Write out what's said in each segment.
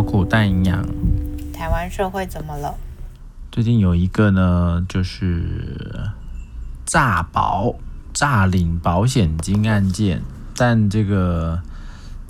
小苦大营养。台湾社会怎么了？最近有一个呢，就是诈保、诈领保险金案件，但这个。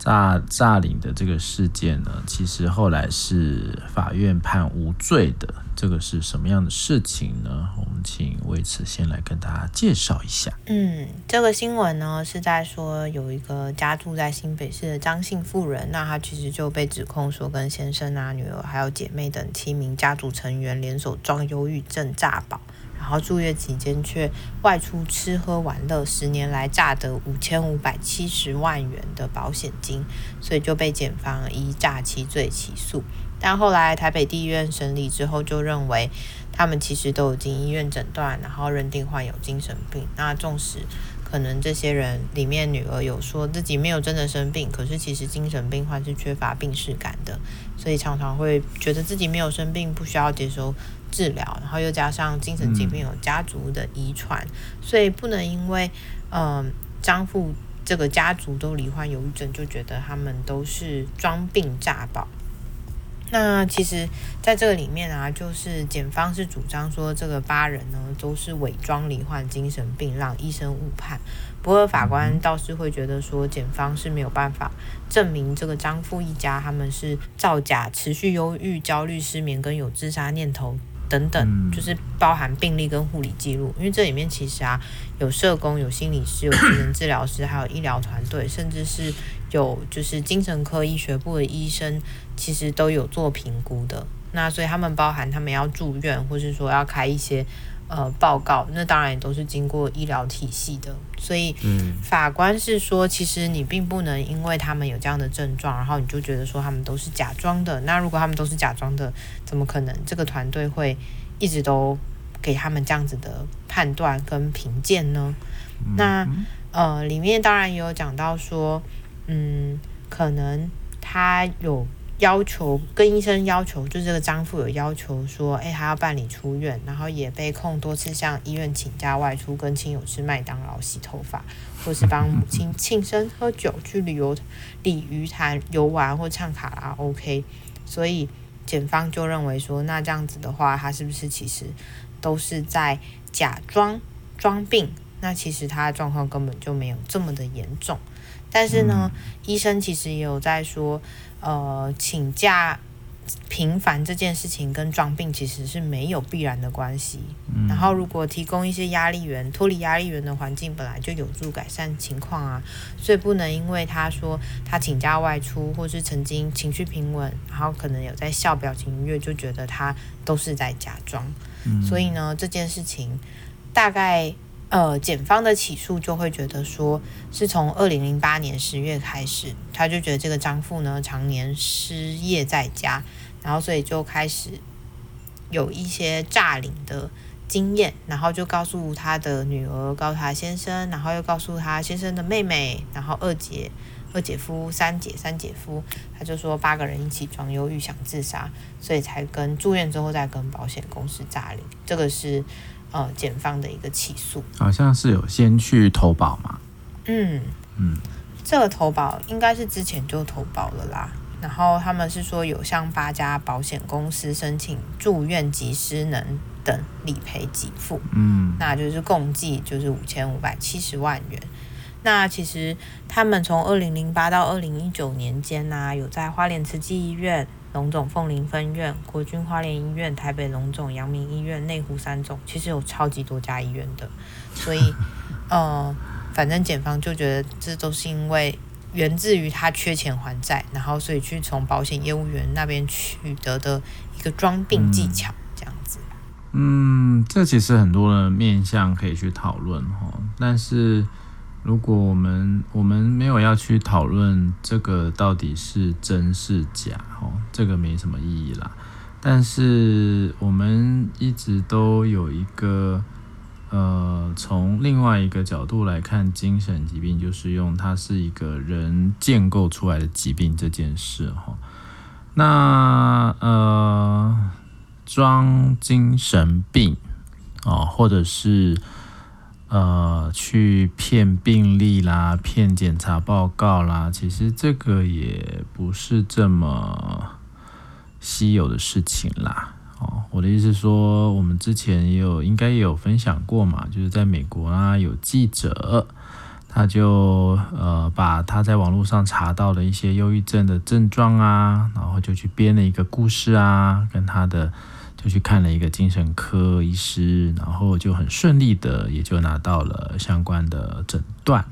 诈诈领的这个事件呢，其实后来是法院判无罪的。这个是什么样的事情呢？我们请魏慈先来跟大家介绍一下。嗯，这个新闻呢是在说有一个家住在新北市的张姓妇人，那她其实就被指控说跟先生啊、女儿还有姐妹等七名家族成员联手装忧郁症诈保。然后住院期间却外出吃喝玩乐，十年来诈得五千五百七十万元的保险金，所以就被检方以诈欺罪起诉。但后来台北地院审理之后，就认为他们其实都有经医院诊断，然后认定患有精神病。那纵使可能这些人里面女儿有说自己没有真的生病，可是其实精神病患是缺乏病识感的，所以常常会觉得自己没有生病，不需要接受治疗，然后又加上精神疾病有家族的遗传，所以不能因为嗯张父这个家族都罹患忧郁症，就觉得他们都是装病诈保。那其实，在这个里面啊，就是检方是主张说，这个八人呢都是伪装罹患精神病，让医生误判。不过法官倒是会觉得说，检方是没有办法证明这个张父一家他们是造假，持续忧郁、焦虑、失眠跟有自杀念头。等等，就是包含病历跟护理记录，因为这里面其实啊，有社工、有心理师、有精神治疗师，还有医疗团队，甚至是有就是精神科医学部的医生，其实都有做评估的。那所以他们包含他们要住院，或是说要开一些。呃，报告那当然也都是经过医疗体系的，所以法官是说，其实你并不能因为他们有这样的症状，然后你就觉得说他们都是假装的。那如果他们都是假装的，怎么可能这个团队会一直都给他们这样子的判断跟评鉴呢？那呃，里面当然也有讲到说，嗯，可能他有。要求跟医生要求，就这个张父有要求说，哎，他要办理出院，然后也被控多次向医院请假外出，跟亲友吃麦当劳、洗头发，或是帮母亲庆生、喝酒、去旅游、鲤鱼潭游玩或唱卡拉 OK。所以检方就认为说，那这样子的话，他是不是其实都是在假装装病？那其实他的状况根本就没有这么的严重。但是呢，嗯、医生其实也有在说。呃，请假频繁这件事情跟装病其实是没有必然的关系。嗯。然后，如果提供一些压力源、脱离压力源的环境，本来就有助改善情况啊。所以不能因为他说他请假外出，或是曾经情绪平稳，然后可能有在笑表情愉悦，就觉得他都是在假装。嗯。所以呢，这件事情大概。呃，检方的起诉就会觉得说，是从二零零八年十月开始，他就觉得这个张父呢常年失业在家，然后所以就开始有一些诈领的经验，然后就告诉他的女儿，告诉他先生，然后又告诉他先生的妹妹，然后二姐、二姐夫、三姐、三姐夫，他就说八个人一起装忧郁想自杀，所以才跟住院之后再跟保险公司诈领，这个是。呃，检方的一个起诉，好像是有先去投保嘛。嗯嗯，这个投保应该是之前就投保了啦。然后他们是说有向八家保险公司申请住院及失能等理赔给付。嗯，那就是共计就是五千五百七十万元。那其实他们从二零零八到二零一九年间呢、啊，有在花莲慈济医院。龙总凤林分院、国军花莲医院、台北龙总、阳明医院、内湖三总，其实有超级多家医院的，所以，呃，反正检方就觉得这都是因为源自于他缺钱还债，然后所以去从保险业务员那边取得的一个装病技巧，这样子。嗯，这其实很多的面向可以去讨论哈，但是。如果我们我们没有要去讨论这个到底是真是假，哦，这个没什么意义啦。但是我们一直都有一个呃，从另外一个角度来看精神疾病，就是用它是一个人建构出来的疾病这件事，哈。那呃，装精神病哦，或者是。呃，去骗病历啦，骗检查报告啦，其实这个也不是这么稀有的事情啦。哦，我的意思是说，我们之前也有应该也有分享过嘛，就是在美国啊，有记者，他就呃把他在网络上查到的一些忧郁症的症状啊，然后就去编了一个故事啊，跟他的就去看了一个精神科医师，然后就很顺利的也就拿到了相关的诊断。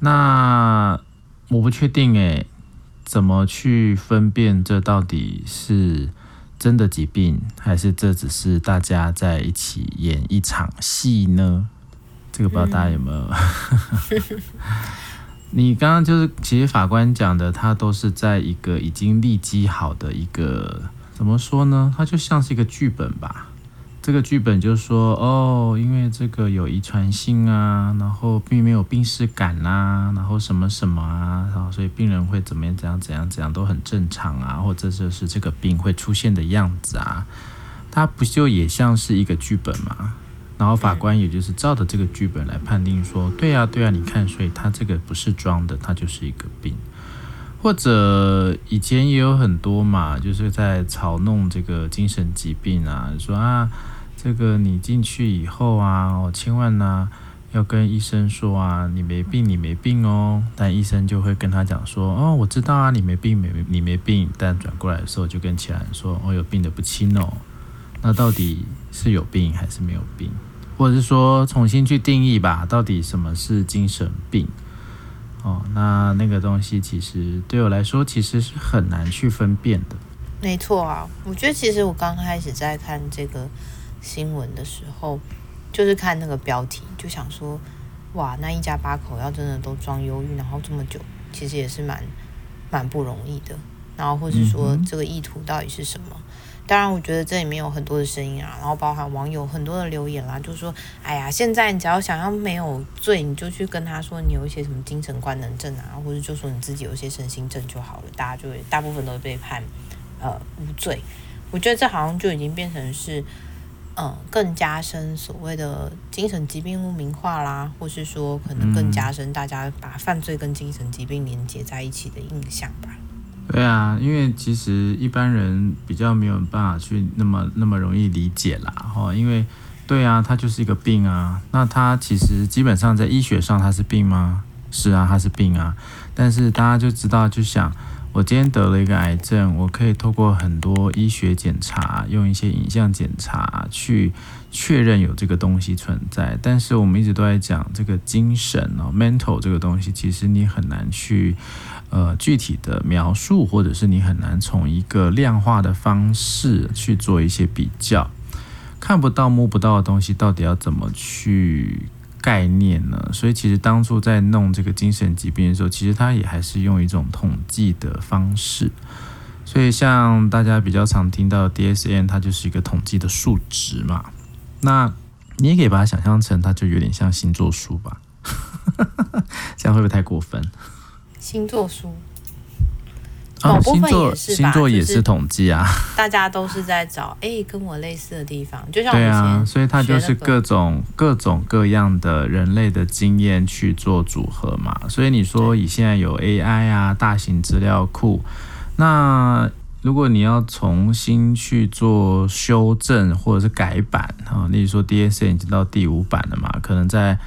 那我不确定诶，怎么去分辨这到底是？真的疾病，还是这只是大家在一起演一场戏呢？这个不知道大家有没有？你刚刚就是，其实法官讲的，他都是在一个已经立基好的一个，怎么说呢？它就像是一个剧本吧。这个剧本就说哦，因为这个有遗传性啊，然后并没有病史感啊，然后什么什么啊，然后所以病人会怎么样怎样怎样怎样都很正常啊，或者就是这个病会出现的样子啊，它不就也像是一个剧本吗？然后法官也就是照着这个剧本来判定说，对啊对啊，你看，所以他这个不是装的，他就是一个病。或者以前也有很多嘛，就是在嘲弄这个精神疾病啊，说啊，这个你进去以后啊，哦，千万呢，要跟医生说啊，你没病，你没病哦。但医生就会跟他讲说，哦，我知道啊，你没病，没你没病。但转过来的时候就跟其他人说，哦，有病的不轻哦。那到底是有病还是没有病？或者是说重新去定义吧，到底什么是精神病？哦，那那个东西其实对我来说其实是很难去分辨的。没错啊，我觉得其实我刚开始在看这个新闻的时候，就是看那个标题，就想说，哇，那一家八口要真的都装忧郁，然后这么久，其实也是蛮蛮不容易的。然后或者说这个意图到底是什么？嗯当然，我觉得这里面有很多的声音啊，然后包含网友很多的留言啦，就说：“哎呀，现在你只要想要没有罪，你就去跟他说你有一些什么精神官能症啊，或者就说你自己有一些身心症就好了，大家就会大部分都会被判呃无罪。”我觉得这好像就已经变成是嗯、呃、更加深所谓的精神疾病污名化啦，或是说可能更加深大家把犯罪跟精神疾病连接在一起的印象吧。对啊，因为其实一般人比较没有办法去那么那么容易理解啦，哈，因为对啊，它就是一个病啊，那它其实基本上在医学上它是病吗？是啊，它是病啊，但是大家就知道，就想我今天得了一个癌症，我可以透过很多医学检查，用一些影像检查去确认有这个东西存在，但是我们一直都在讲这个精神哦，mental 这个东西，其实你很难去。呃，具体的描述，或者是你很难从一个量化的方式去做一些比较，看不到摸不到的东西，到底要怎么去概念呢？所以其实当初在弄这个精神疾病的时候，其实它也还是用一种统计的方式。所以像大家比较常听到 DSM，它就是一个统计的数值嘛。那你也可以把它想象成，它就有点像星座书吧？这样会不会太过分？星座书，啊，星座星座也是统计啊，大家都是在找哎、欸、跟我类似的地方，就像对啊，所以它就是各种各种各样的人类的经验去做组合嘛。所以你说以现在有 AI 啊，大型资料库，那如果你要重新去做修正或者是改版啊，例如说 DSM 已经到第五版了嘛，可能在。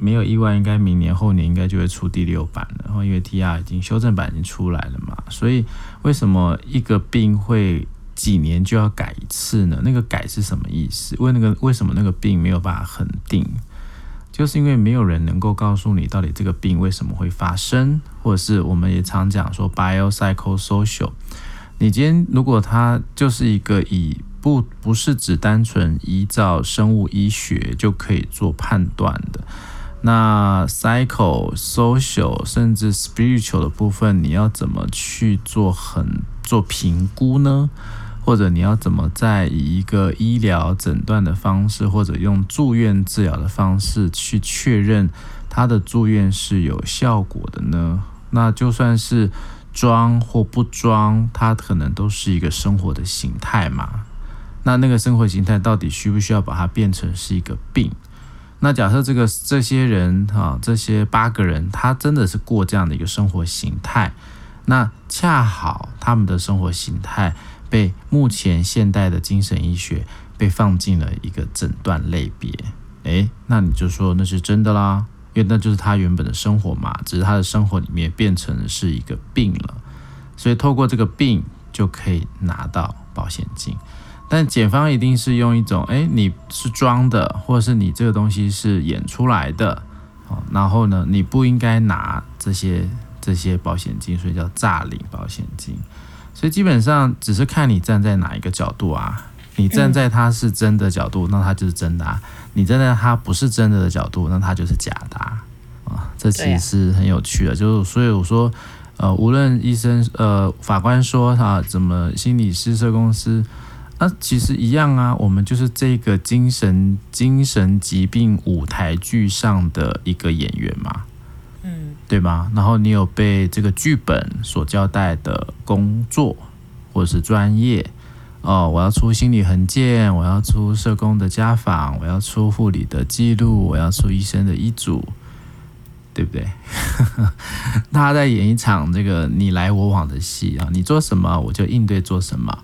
没有意外，应该明年后年应该就会出第六版了。然后因为 TR 已经修正版已经出来了嘛，所以为什么一个病会几年就要改一次呢？那个改是什么意思？为那个为什么那个病没有办法恒定？就是因为没有人能够告诉你到底这个病为什么会发生，或者是我们也常讲说 biopsychosocial。你今天如果它就是一个以不不是只单纯依照生物医学就可以做判断的。那 psycho、social 甚至 spiritual 的部分，你要怎么去做很做评估呢？或者你要怎么在以一个医疗诊断的方式，或者用住院治疗的方式去确认他的住院是有效果的呢？那就算是装或不装，它可能都是一个生活的形态嘛。那那个生活形态到底需不需要把它变成是一个病？那假设这个这些人哈，这些八个人，他真的是过这样的一个生活形态，那恰好他们的生活形态被目前现代的精神医学被放进了一个诊断类别。诶，那你就说那是真的啦，因为那就是他原本的生活嘛，只是他的生活里面变成是一个病了，所以透过这个病就可以拿到保险金。但检方一定是用一种，诶，你是装的，或者是你这个东西是演出来的，哦，然后呢，你不应该拿这些这些保险金，所以叫诈领保险金。所以基本上只是看你站在哪一个角度啊，你站在他是真的角度，那他就是真的啊；你站在他不是真的的角度，那他就是假的啊。啊，这其实是很有趣的，就是所以我说，呃，无论医生、呃，法官说啊，怎么心理师、社工师。那、啊、其实一样啊，我们就是这个精神精神疾病舞台剧上的一个演员嘛，嗯，对吧？然后你有被这个剧本所交代的工作或者是专业哦，我要出心理横件，我要出社工的家访，我要出护理的记录，我要出医生的医嘱，对不对？大家在演一场这个你来我往的戏啊，你做什么我就应对做什么。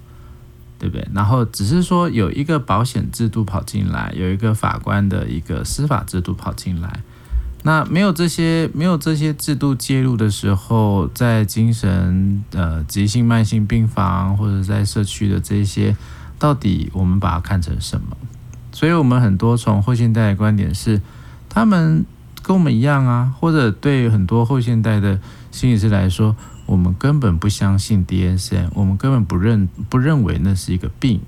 对不对？然后只是说有一个保险制度跑进来，有一个法官的一个司法制度跑进来。那没有这些没有这些制度介入的时候，在精神呃急性慢性病房或者在社区的这些，到底我们把它看成什么？所以我们很多从后现代的观点是，他们跟我们一样啊，或者对很多后现代的心理师来说。我们根本不相信 DSM，我们根本不认不认为那是一个病。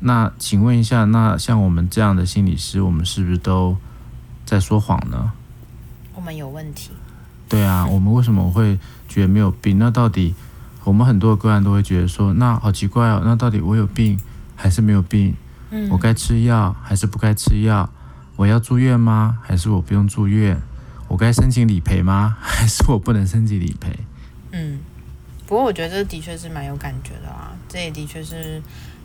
那请问一下，那像我们这样的心理师，我们是不是都在说谎呢？我们有问题。对啊，我们为什么会觉得没有病？那到底我们很多个案都会觉得说，那好奇怪哦，那到底我有病还是没有病？嗯，我该吃药还是不该吃药？我要住院吗？还是我不用住院？我该申请理赔吗？还是我不能申请理赔？嗯，不过我觉得这的确是蛮有感觉的啊，这也的确是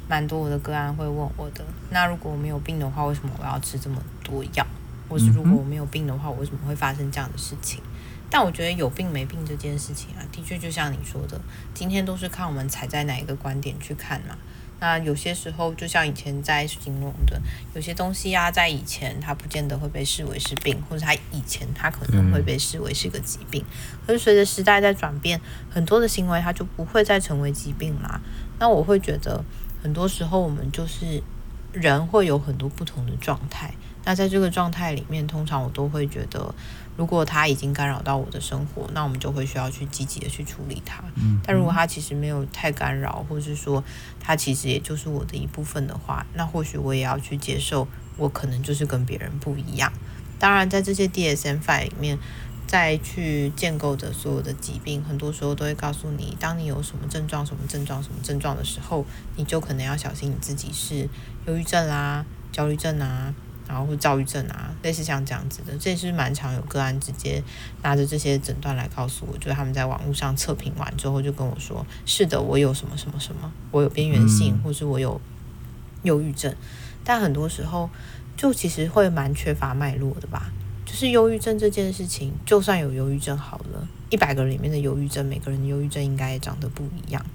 蛮多我的个案会问我的。那如果我没有病的话，为什么我要吃这么多药？或是如果我没有病的话，我为什么会发生这样的事情？但我觉得有病没病这件事情啊，的确就像你说的，今天都是看我们踩在哪一个观点去看嘛。那有些时候，就像以前在形容的，有些东西啊，在以前它不见得会被视为是病，或者它以前它可能会被视为是个疾病。可是随着时代在转变，很多的行为它就不会再成为疾病啦。那我会觉得，很多时候我们就是人会有很多不同的状态。那在这个状态里面，通常我都会觉得。如果它已经干扰到我的生活，那我们就会需要去积极的去处理它。嗯，但如果它其实没有太干扰，或者是说它其实也就是我的一部分的话，那或许我也要去接受，我可能就是跟别人不一样。当然，在这些 DSM-5 里面，再去建构的所有的疾病，很多时候都会告诉你，当你有什么症状、什么症状、什么症状的时候，你就可能要小心你自己是忧郁症啦、焦虑症啊。然后会躁郁症啊，类似像这样子的，这也是蛮常有个案直接拿着这些诊断来告诉我，就是他们在网络上测评完之后就跟我说：“是的，我有什么什么什么，我有边缘性，或是我有忧郁症。”但很多时候就其实会蛮缺乏脉络的吧。就是忧郁症这件事情，就算有忧郁症好了，一百个人里面的忧郁症，每个人的忧郁症应该也长得不一样。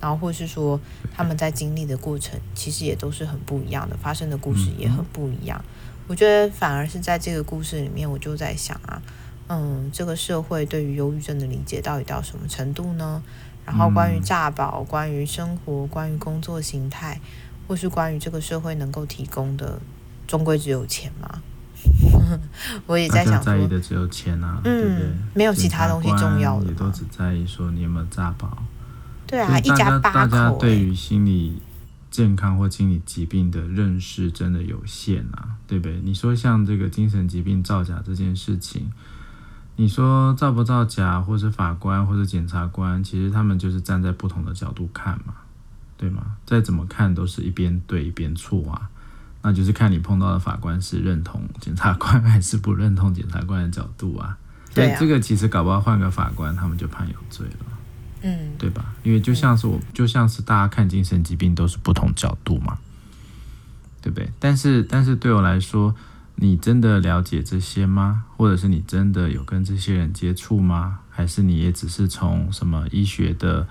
然后或是说他们在经历的过程，其实也都是很不一样的，发生的故事也很不一样。我觉得反而是在这个故事里面，我就在想啊，嗯，这个社会对于忧郁症的理解到底到什么程度呢？然后关于诈保、关于生活、关于工作形态，或是关于这个社会能够提供的，终归只有钱吗？我也在想说，在意的只有钱啊，嗯，对不对？没有其他东西重要的，也都只在意说你有没有诈保。对啊，一家八口。大家对于心理健康或心理疾病的认识真的有限啊，对不对？你说像这个精神疾病造假这件事情，你说造不造假，或是法官或者检察官，其实他们就是站在不同的角度看嘛，对吗？再怎么看都是一边对一边错啊，那就是看你碰到的法官是认同检察官还是不认同检察官的角度啊。对、啊这个其实搞不好换个法官，他们就判有罪了。嗯，对吧？因为就像是我，就像是大家看精神疾病都是不同角度嘛，对不对？但是，但是对我来说，你真的了解这些吗？或者是你真的有跟这些人接触吗？还是你也只是从什么医学的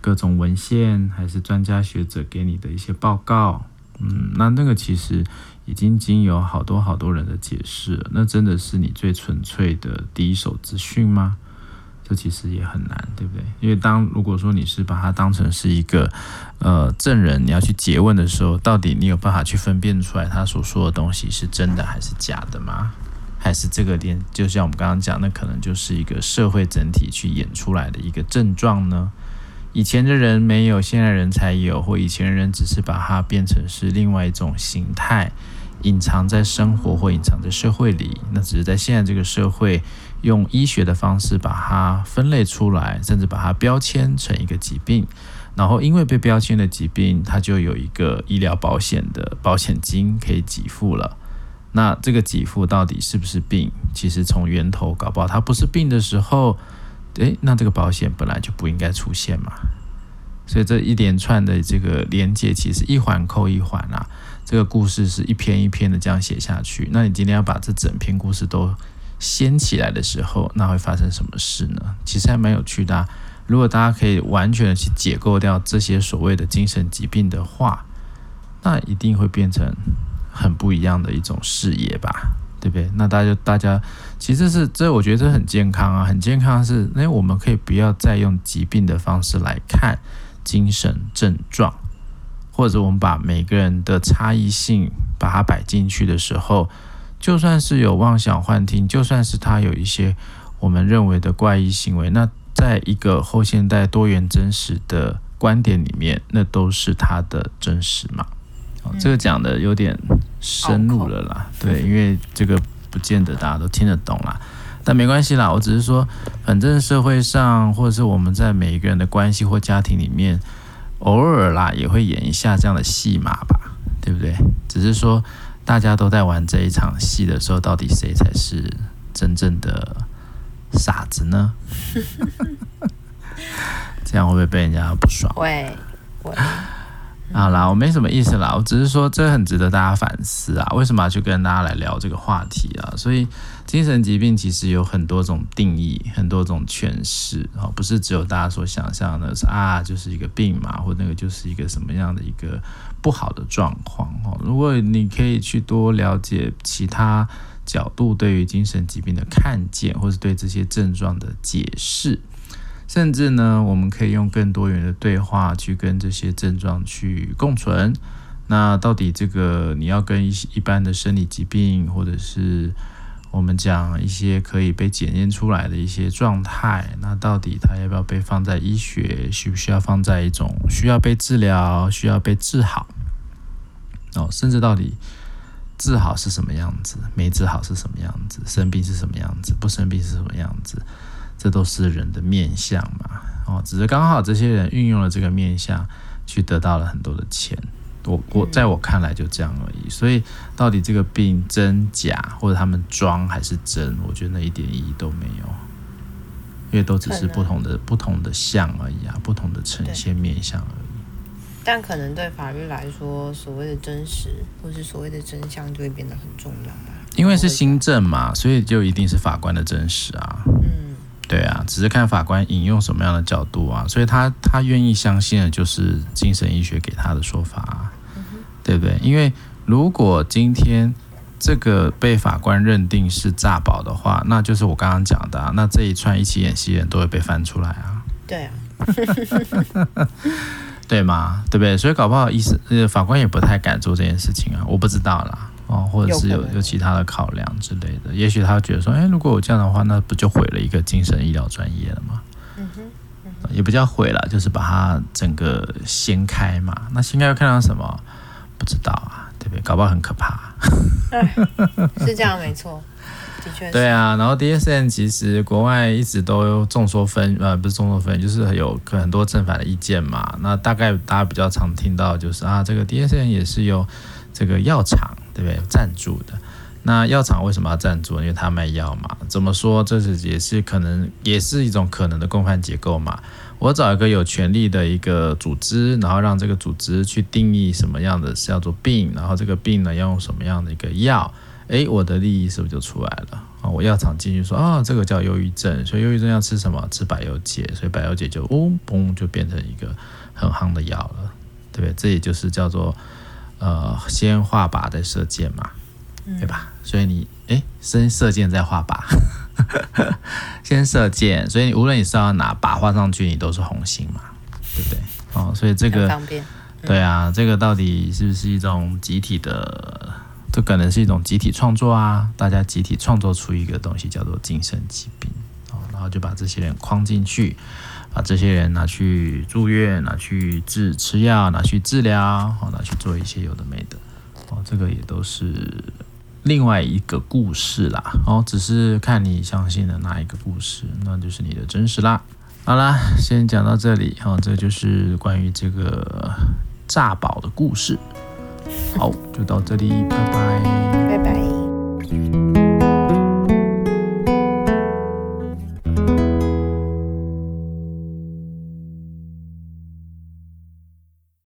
各各种文献，还是专家学者给你的一些报告，嗯，那那个其实已经经有好多好多人的解释了，那真的是你最纯粹的第一手资讯吗？这其实也很难，对不对？因为当如果说你是把它当成是一个呃证人，你要去诘问的时候，到底你有办法去分辨出来他所说的东西是真的还是假的吗？还是这个点，就像我们刚刚讲，那可能就是一个社会整体去演出来的一个症状呢？以前的人没有，现在人才有，或以前人只是把它变成是另外一种形态，隐藏在生活或隐藏在社会里。那只是在现在这个社会，用医学的方式把它分类出来，甚至把它标签成一个疾病。然后因为被标签的疾病，它就有一个医疗保险的保险金可以给付了。那这个给付到底是不是病？其实从源头搞不好，它不是病的时候。诶，那这个保险本来就不应该出现嘛，所以这一连串的这个连接，其实一环扣一环啊，这个故事是一篇一篇的这样写下去。那你今天要把这整篇故事都掀起来的时候，那会发生什么事呢？其实还蛮有趣的。如果大家可以完全的去解构掉这些所谓的精神疾病的话，那一定会变成很不一样的一种视野吧。对不对？那大家大家，其实是这，我觉得这很健康啊，很健康是，那我们可以不要再用疾病的方式来看精神症状，或者我们把每个人的差异性把它摆进去的时候，就算是有妄想幻听，就算是他有一些我们认为的怪异行为，那在一个后现代多元真实的观点里面，那都是他的真实嘛。哦这个讲的有点深入了啦，对，因为这个不见得大家都听得懂啦，但没关系啦，我只是说，反正社会上或者是我们在每一个人的关系或家庭里面，偶尔啦也会演一下这样的戏码吧，对不对？只是说大家都在玩这一场戏的时候，到底谁才是真正的傻子呢？这样会不会被人家不爽？会，会。好啦，我没什么意思啦，我只是说这很值得大家反思啊。为什么要去跟大家来聊这个话题啊？所以精神疾病其实有很多种定义，很多种诠释啊，不是只有大家所想象的是啊，就是一个病嘛，或那个就是一个什么样的一个不好的状况哦。如果你可以去多了解其他角度对于精神疾病的看见，或是对这些症状的解释。甚至呢，我们可以用更多元的对话去跟这些症状去共存。那到底这个你要跟一一般的生理疾病，或者是我们讲一些可以被检验出来的一些状态，那到底它要不要被放在医学？需不需要放在一种需要被治疗、需要被治好？哦，甚至到底治好是什么样子？没治好是什么样子？生病是什么样子？不生病是什么样子？这都是人的面相嘛，哦，只是刚好这些人运用了这个面相，去得到了很多的钱。我我在我看来就这样而已。所以到底这个病真假，或者他们装还是真，我觉得那一点意义都没有，因为都只是不同的不同的像而已啊，不同的呈现面相而已。但可能对法律来说，所谓的真实或是所谓的真相，就会变得很重要吧？因为是新政嘛，所以就一定是法官的真实啊。嗯。对啊，只是看法官引用什么样的角度啊，所以他他愿意相信的就是精神医学给他的说法对不对？因为如果今天这个被法官认定是诈保的话，那就是我刚刚讲的啊，那这一串一起演戏的人都会被翻出来啊。对啊，对吗？对不对？所以搞不好意思，呃，法官也不太敢做这件事情啊，我不知道啦。哦，或者是有有其他的考量之类的，也许他觉得说，哎，如果我这样的话，那不就毁了一个精神医疗专业了吗？嗯哼，嗯哼，也不叫毁了，就是把它整个掀开嘛。那掀开又看到什么？不知道啊，对不对？搞不好很可怕。是这样，没错，的确。对啊，然后 DSN 其实国外一直都众说纷，呃，不是众说纷纭，就是有很多正反的意见嘛。那大概大家比较常听到就是啊，这个 DSN 也是由这个药厂。对不对？赞助的，那药厂为什么要赞助？因为他卖药嘛。怎么说？这是也是可能，也是一种可能的共犯结构嘛。我找一个有权力的一个组织，然后让这个组织去定义什么样的叫做病，然后这个病呢要用什么样的一个药？诶，我的利益是不是就出来了？啊，我药厂进去说啊，这个叫忧郁症，所以忧郁症要吃什么？吃百忧解，所以百忧解就嗡嘣就变成一个很夯的药了，对不对？这也就是叫做呃，先画靶再射箭嘛，对吧？所以你哎，先射箭再画靶，先射箭，所以无论你是要哪靶画上去，你都是红心嘛，对不对？哦，所以这个方便，对啊，这个到底是不是一种集体的？这可能是一种集体创作啊，大家集体创作出一个东西叫做精神疾病，哦，然后就把这些人框进去，把这些人拿去住院，拿去治吃药，拿去治疗，哦，拿去做一些有的没的，哦，这个也都是另外一个故事啦，哦，只是看你相信的那一个故事，那就是你的真实啦。好啦，先讲到这里，哦，这就是关于这个炸宝的故事。好，就到这里，拜拜，拜拜。